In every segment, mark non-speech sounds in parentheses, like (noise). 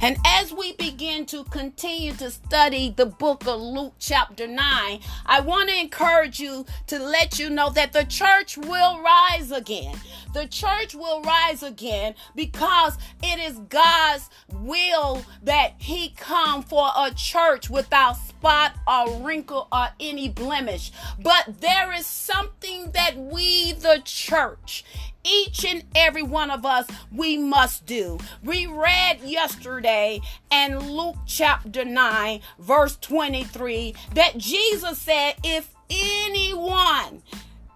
And as we begin to continue to study the book of Luke, chapter 9, I want to encourage you to let you know that the church will rise again. The church will rise again because it is God's will that He come for a church without spot or wrinkle or any blemish. But there is something that we, the church, each and every one of us we must do. We read yesterday in Luke chapter 9, verse 23, that Jesus said, If anyone,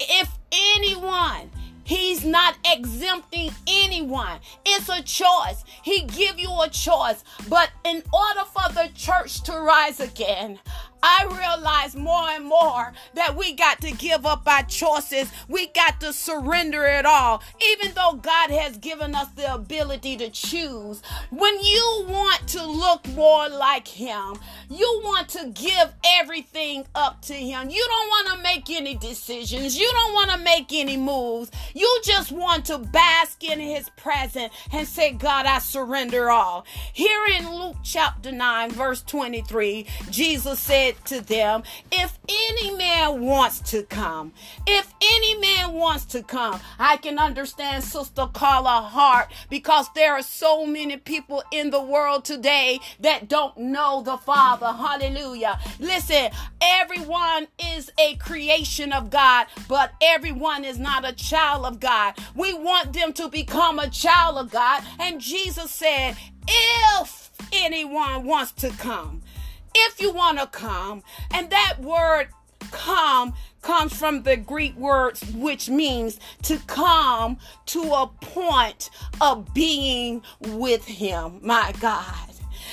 if anyone, He's not exempting anyone. It's a choice. He give you a choice. But in order for the church to rise again, I realize more and more that we got to give up our choices. We got to surrender it all. Even though God has given us the ability to choose, when you want to look more like Him, you want to give everything up to Him. You don't want to make any decisions. You don't want to make any moves. You just want to bask in His presence and say, God, I surrender all. Here in Luke chapter 9, verse 23, Jesus said, said to them, If any man wants to come, if any man wants to come, I can understand Sister Carla Hart because there are so many people in the world today that don't know the Father. Hallelujah. Listen, everyone is a creation of God, but everyone is not a child of God. We want them to become a child of God. And Jesus said, if anyone wants to come, if you want to come. And that word come comes from the Greek words, which means to come to a point of being with him. My God.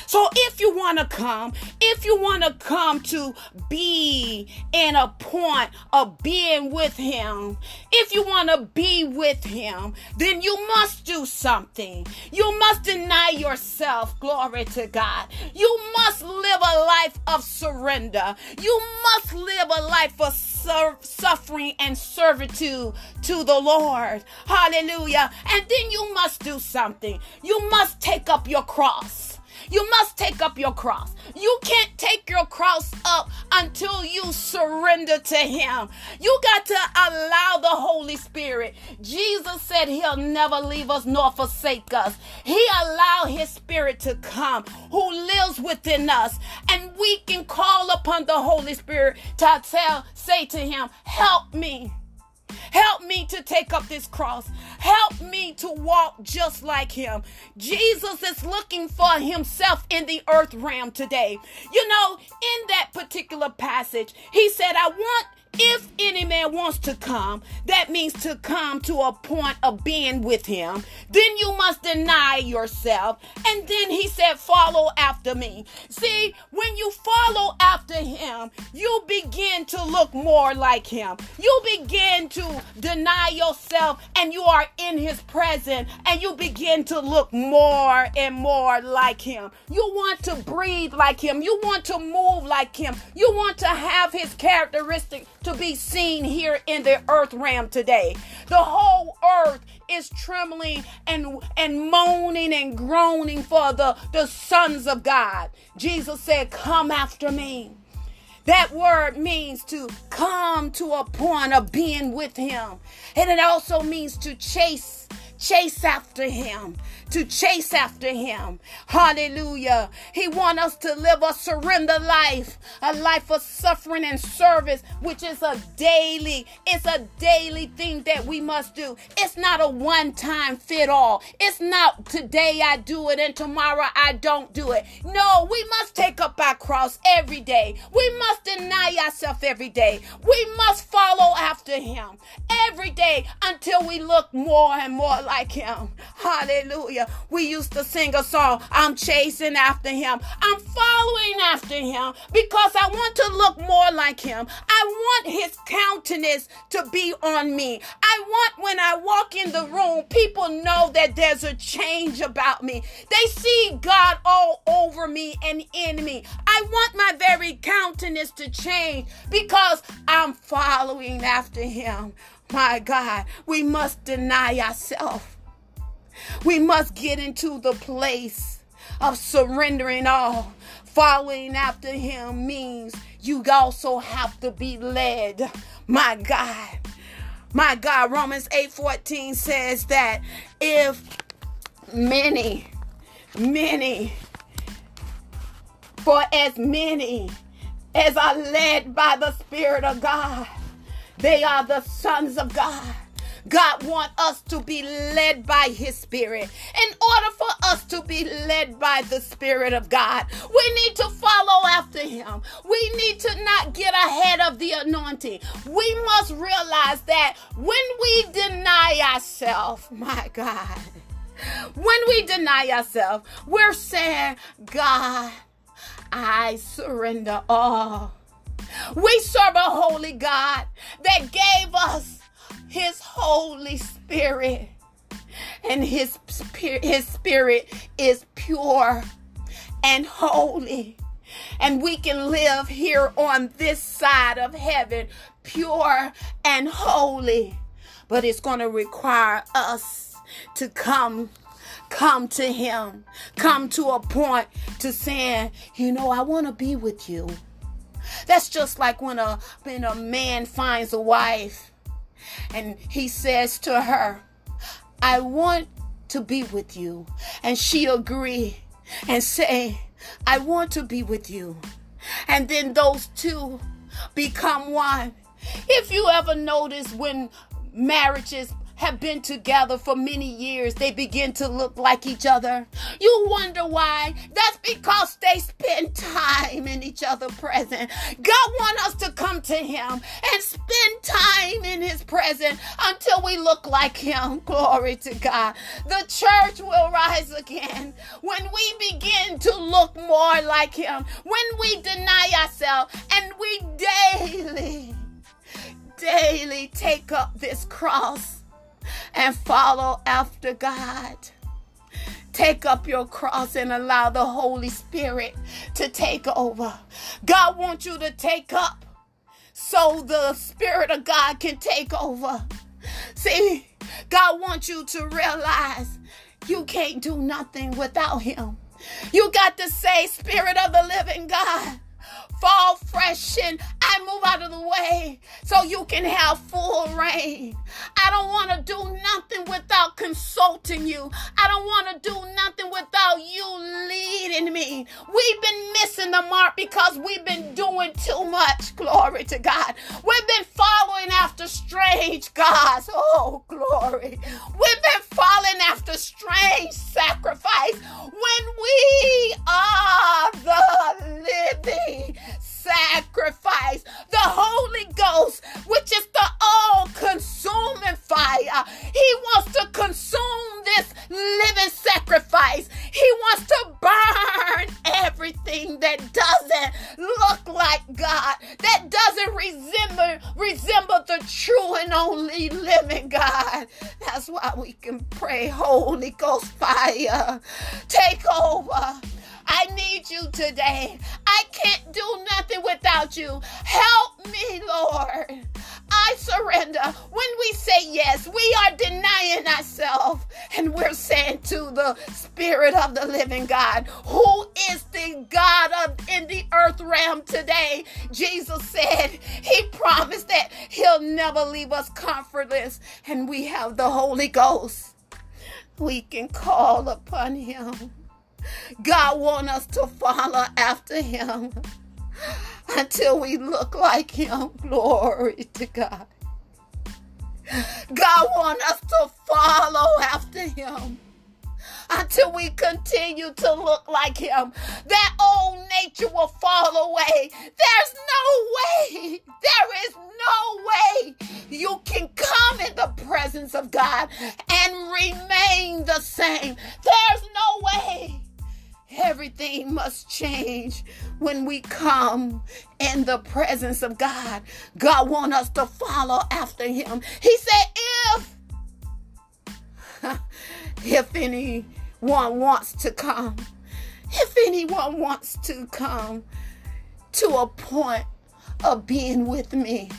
So if you want to come, if you want to come to be in a point of being with him, if you want to be with him, then you must do something. You must deny yourself. Glory to God. You must live a life of surrender. You must live a life of suffering and servitude to the Lord. Hallelujah. And then you must do something. You must take up your cross. You must take up your cross. You can't take your cross up until you surrender to Him. You got to allow the Holy Spirit. Jesus said He'll never leave us nor forsake us. He allowed His Spirit to come who lives within us. And we can call upon the Holy Spirit to tell, say to Him, Help me. Help me to take up this cross. Help me to walk just like him. Jesus is looking for himself in the earth realm today. You know, in that particular passage, he said, I want if any man wants to come, that means to come to a point of being with him. Then you must deny yourself. And then he said, Follow after me. See, when you follow after him, you begin to look more like him. You begin to deny yourself and you are in his presence and you begin to look more and more like him. You want to breathe like him. You want to move like him. You want to have his characteristics to be seen here in the earth realm today. The whole earth is trembling and and moaning and groaning for the, the sons of God. Jesus said, Come after me. That word means to come to a point of being with him. And it also means to chase, chase after him, to chase after him. Hallelujah. He wants us to live a surrender life, a life of suffering and service, which is a daily, it's a daily thing that we must do. It's not a one-time fit all. It's not today I do it and tomorrow I don't do it. No, we must take up our cross every day. We must deny ourselves every day. We must follow after him every day until we look more and more like him. Hallelujah. Hallelujah. We used to sing a song, I'm chasing after him. I'm following after him because I want to look more like him. I want his countenance to be on me. I want when I walk in the room, people know that there's a change about me. They see God all over me and in me. I want my very countenance to change because I'm following after him. My God, we must deny ourselves. We must get into the place of surrendering all. Following after him means you also have to be led. My God. My God, Romans 8:14 says that if many, many, for as many as are led by the Spirit of God, they are the sons of God. God wants us to be led by his spirit. In order for us to be led by the spirit of God, we need to follow after him. We need to not get ahead of the anointing. We must realize that when we deny ourselves, (laughs) my God, when we deny ourselves, we're saying, God, I surrender all. We serve a holy God that gave us his Holy Spirit. And his spirit, his spirit is pure and holy. And we can live here on this side of heaven pure and holy. But it's going to require us to come come to him come to a point to saying you know i want to be with you that's just like when a when a man finds a wife and he says to her, I want to be with you. And she agree and say, I want to be with you. And then those two become one. If you ever notice when marriages have been together for many years, they begin to look like each other. You wonder why? That's because they spend time in each other's presence. God wants us to come to Him and spend time in His presence until we look like Him. (laughs) Glory to God. The church will rise again when we begin to look more like Him, when we deny ourselves and we daily, daily take up this cross and follow after God. Take up your cross and allow the Holy Spirit to take over. God wants you to take up so the Spirit of God can take over. See, God wants you to realize you can't do nothing without Him. You got to say, Spirit of the living God fall fresh and I move out of the way so you can have full reign. I don't want to do nothing without consulting you. I don't want to do nothing without you leading me. We've been missing the mark because we've been doing too much. Glory to God. We've been following after strange gods. Oh, glory. We've been following after strange sacrifice when we are the living sacrifice, the Holy Ghost, which is the all consuming fire. He wants to consume this living sacrifice. He wants to burn everything that doesn't look like God, that doesn't resemble resemble the true and only living God. That's why we can pray, Holy Ghost fire, take over. I need you today. I can't do nothing without you. Help me, Lord. I surrender. When we say yes, we are denying ourselves and we're saying to the Spirit of the living God, who is the God of in the earth realm today. Jesus said he promised that he'll never leave us comfortless, and we have the Holy Ghost. We can call upon him. God wants us to follow after him (laughs) until we look like him. Glory to God. God wants us to follow after him until we continue to look like him. That old nature will fall away. There's no way, there is no way you can come in the presence of God and remain the same. There's no way. Everything must change when we come in the presence of God. God wants us to follow after him. He said, if (laughs) if anyone wants to come, if anyone wants to come to a point of being with me,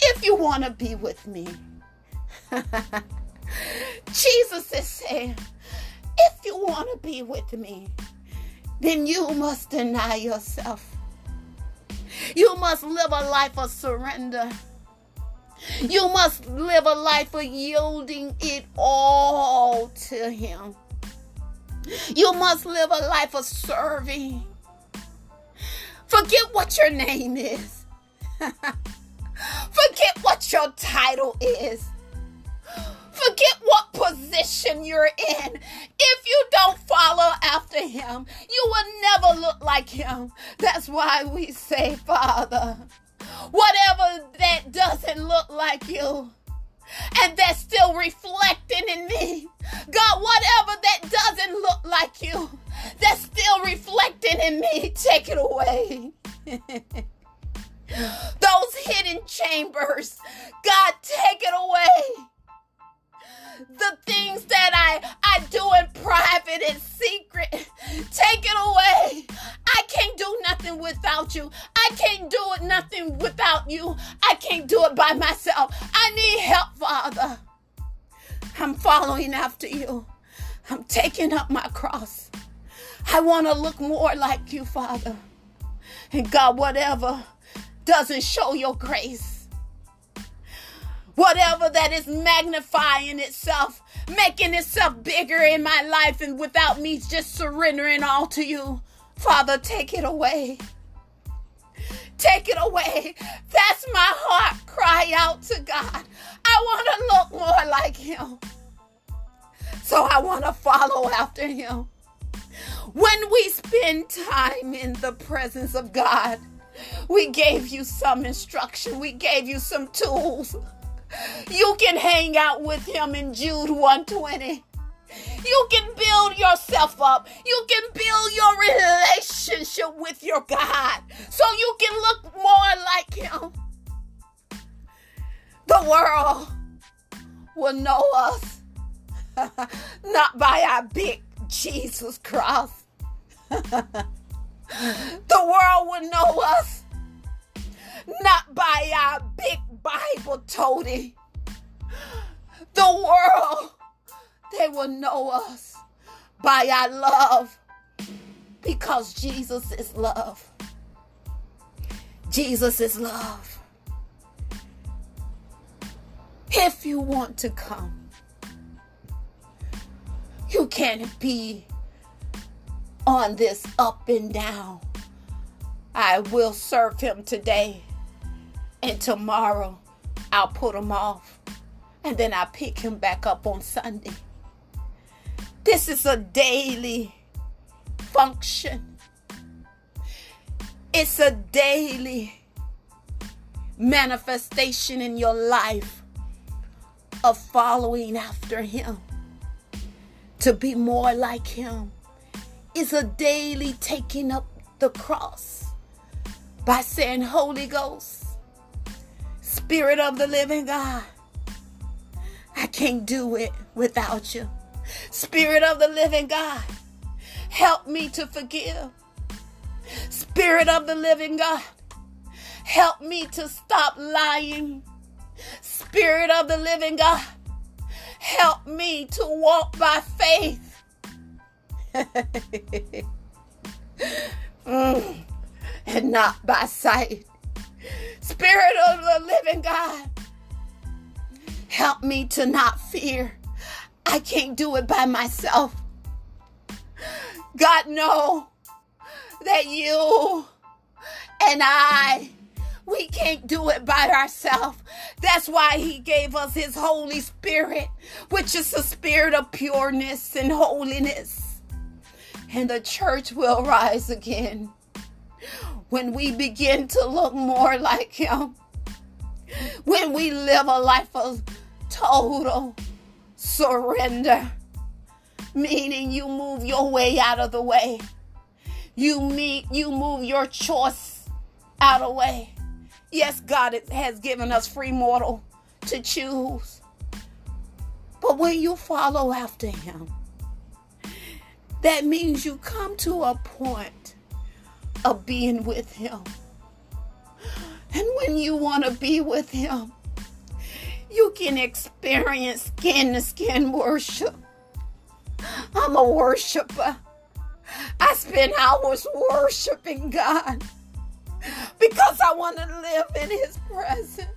if you want to be with me, (laughs) Jesus is saying, If you want to be with me, then you must deny yourself. You must live a life of surrender. You must live a life of yielding it all to Him. You must live a life of serving. Forget what your name is. (laughs) Forget what your title is. Forget what position you're in. If you don't follow after him, you will never look like him. That's why we say, Father, whatever that doesn't look like you, and that's still reflecting in me. God, whatever that doesn't look like you, that's still reflecting in me, take it away. (laughs) Those hidden chambers, God, take it away by myself. I need help, Father. I'm following after you. I'm taking up my cross. I want to look more like you, Father. And God, whatever doesn't show your grace, whatever that is magnifying itself, making itself bigger in my life, and without me just surrendering all to you. Father, take it away. Take it away. That's my heart cry out to God. I want to look more like Him. So I want to follow after Him. When we spend time in the presence of God, we gave you some instruction, we gave you some tools. You can hang out with him in Jude 120. You can build yourself up. You can build your relationship with your God so you can look more like him. The world will know us (laughs) not by our big Jesus cross. (laughs) the world will know us not by our big Bible toady. The world, they will know us by our love because Jesus is love. Jesus is love. If you want to come, you can't be on this up and down. I will serve him today and tomorrow I'll put him off. And then I pick him back up on Sunday. This is a daily function. It's a daily manifestation in your life of following after him to be more like him. It's a daily taking up the cross by saying, Holy Ghost, Spirit of the living God, I can't do it without you. Spirit of the living God, help me to forgive. Spirit of the living God, help me to stop lying. Spirit of the living God, help me to walk by faith. (laughs) mm, and not by sight. Spirit of the living God, help me to not fear. I can't do it by myself. God, know that you and I, we can't do it by ourselves. That's why He gave us His Holy Spirit, which is the spirit of pureness and holiness. And the church will rise again when we begin to look more like Him, when we live a life of total surrender, meaning you move your way out of the way. You meet, you move your choice out of way. Yes, God has given us free mortal to choose. But when you follow after him, that means you come to a point of being with Him. And when you want to be with Him, you can experience skin to skin worship. I'm a worshiper. I spend hours worshiping God because I want to live in His presence.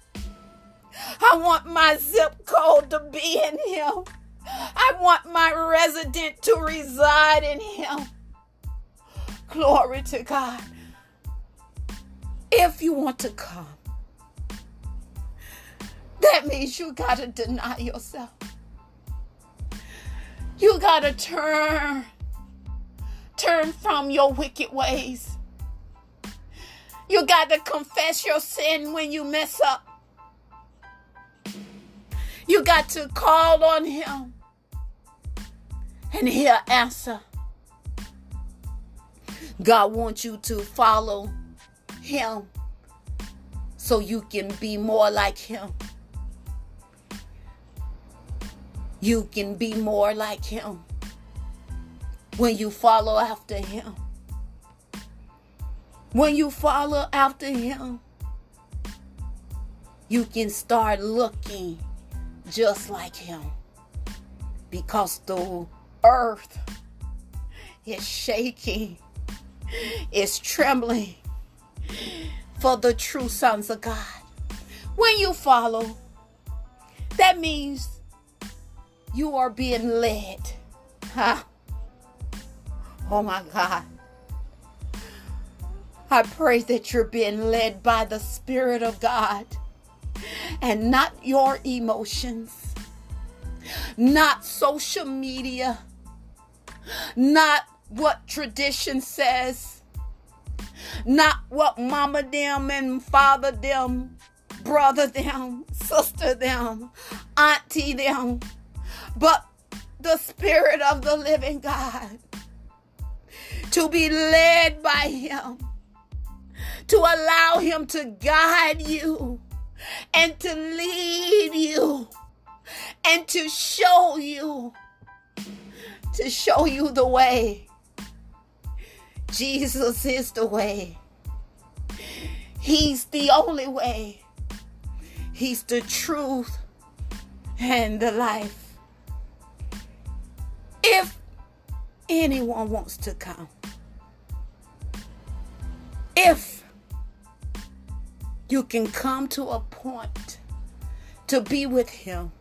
I want my zip code to be in Him. I want my resident to reside in Him. Glory to God. If you want to come, that means you got to deny yourself. You got to turn. Turn from your wicked ways. You got to confess your sin when you mess up. You got to call on Him and He'll answer. God wants you to follow Him so you can be more like Him. You can be more like Him when you follow after Him. When you follow after Him, you can start looking just like Him because the earth is shaking, is trembling for the true sons of God. When you follow, that means you are being led. Huh? Oh my God. I pray that you're being led by the Spirit of God and not your emotions, not social media, not what tradition says, not what mama them and father them, brother them, (laughs) sister them, auntie them, but the Spirit of the living God. To be led by Him, to allow Him to guide you and to lead you and to show you, to show you the way. Jesus is the way. He's the only way. He's the truth and the life. If anyone wants to come, if you can come to a point to be with Him,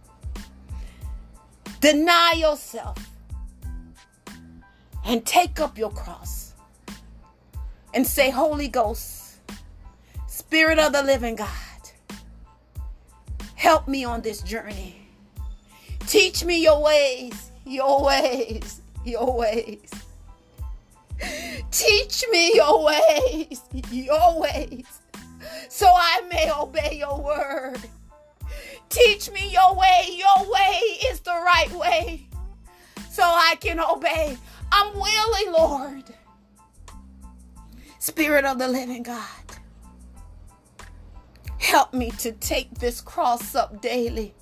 deny yourself and take up your cross and say, Holy Ghost, Spirit of the living God, help me on this journey. Teach me your ways, your ways, your ways. Teach me your ways, your ways, so I may obey your word. Teach me your way. Your way is the right way, so I can obey. I'm willing, Lord. Spirit of the living God, help me to take this cross up daily.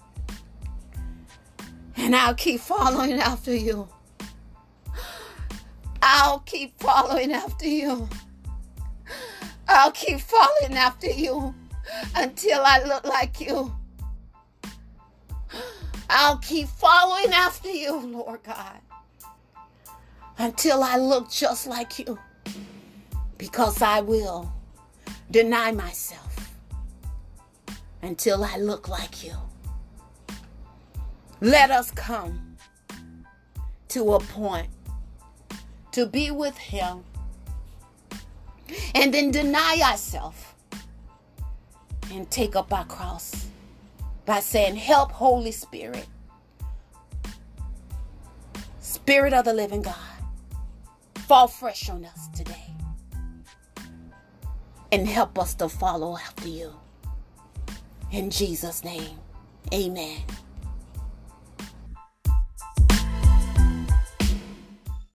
And I'll keep following after you. I'll keep following after you. I'll keep following after you until I look like you. I'll keep following after you, Lord God, until I look just like you. Because I will deny myself until I look like you. Let us come to a point to be with Him and then deny ourselves and take up our cross by saying, Help, Holy Spirit, Spirit of the living God, fall fresh on us today and help us to follow after you. In Jesus' name, amen.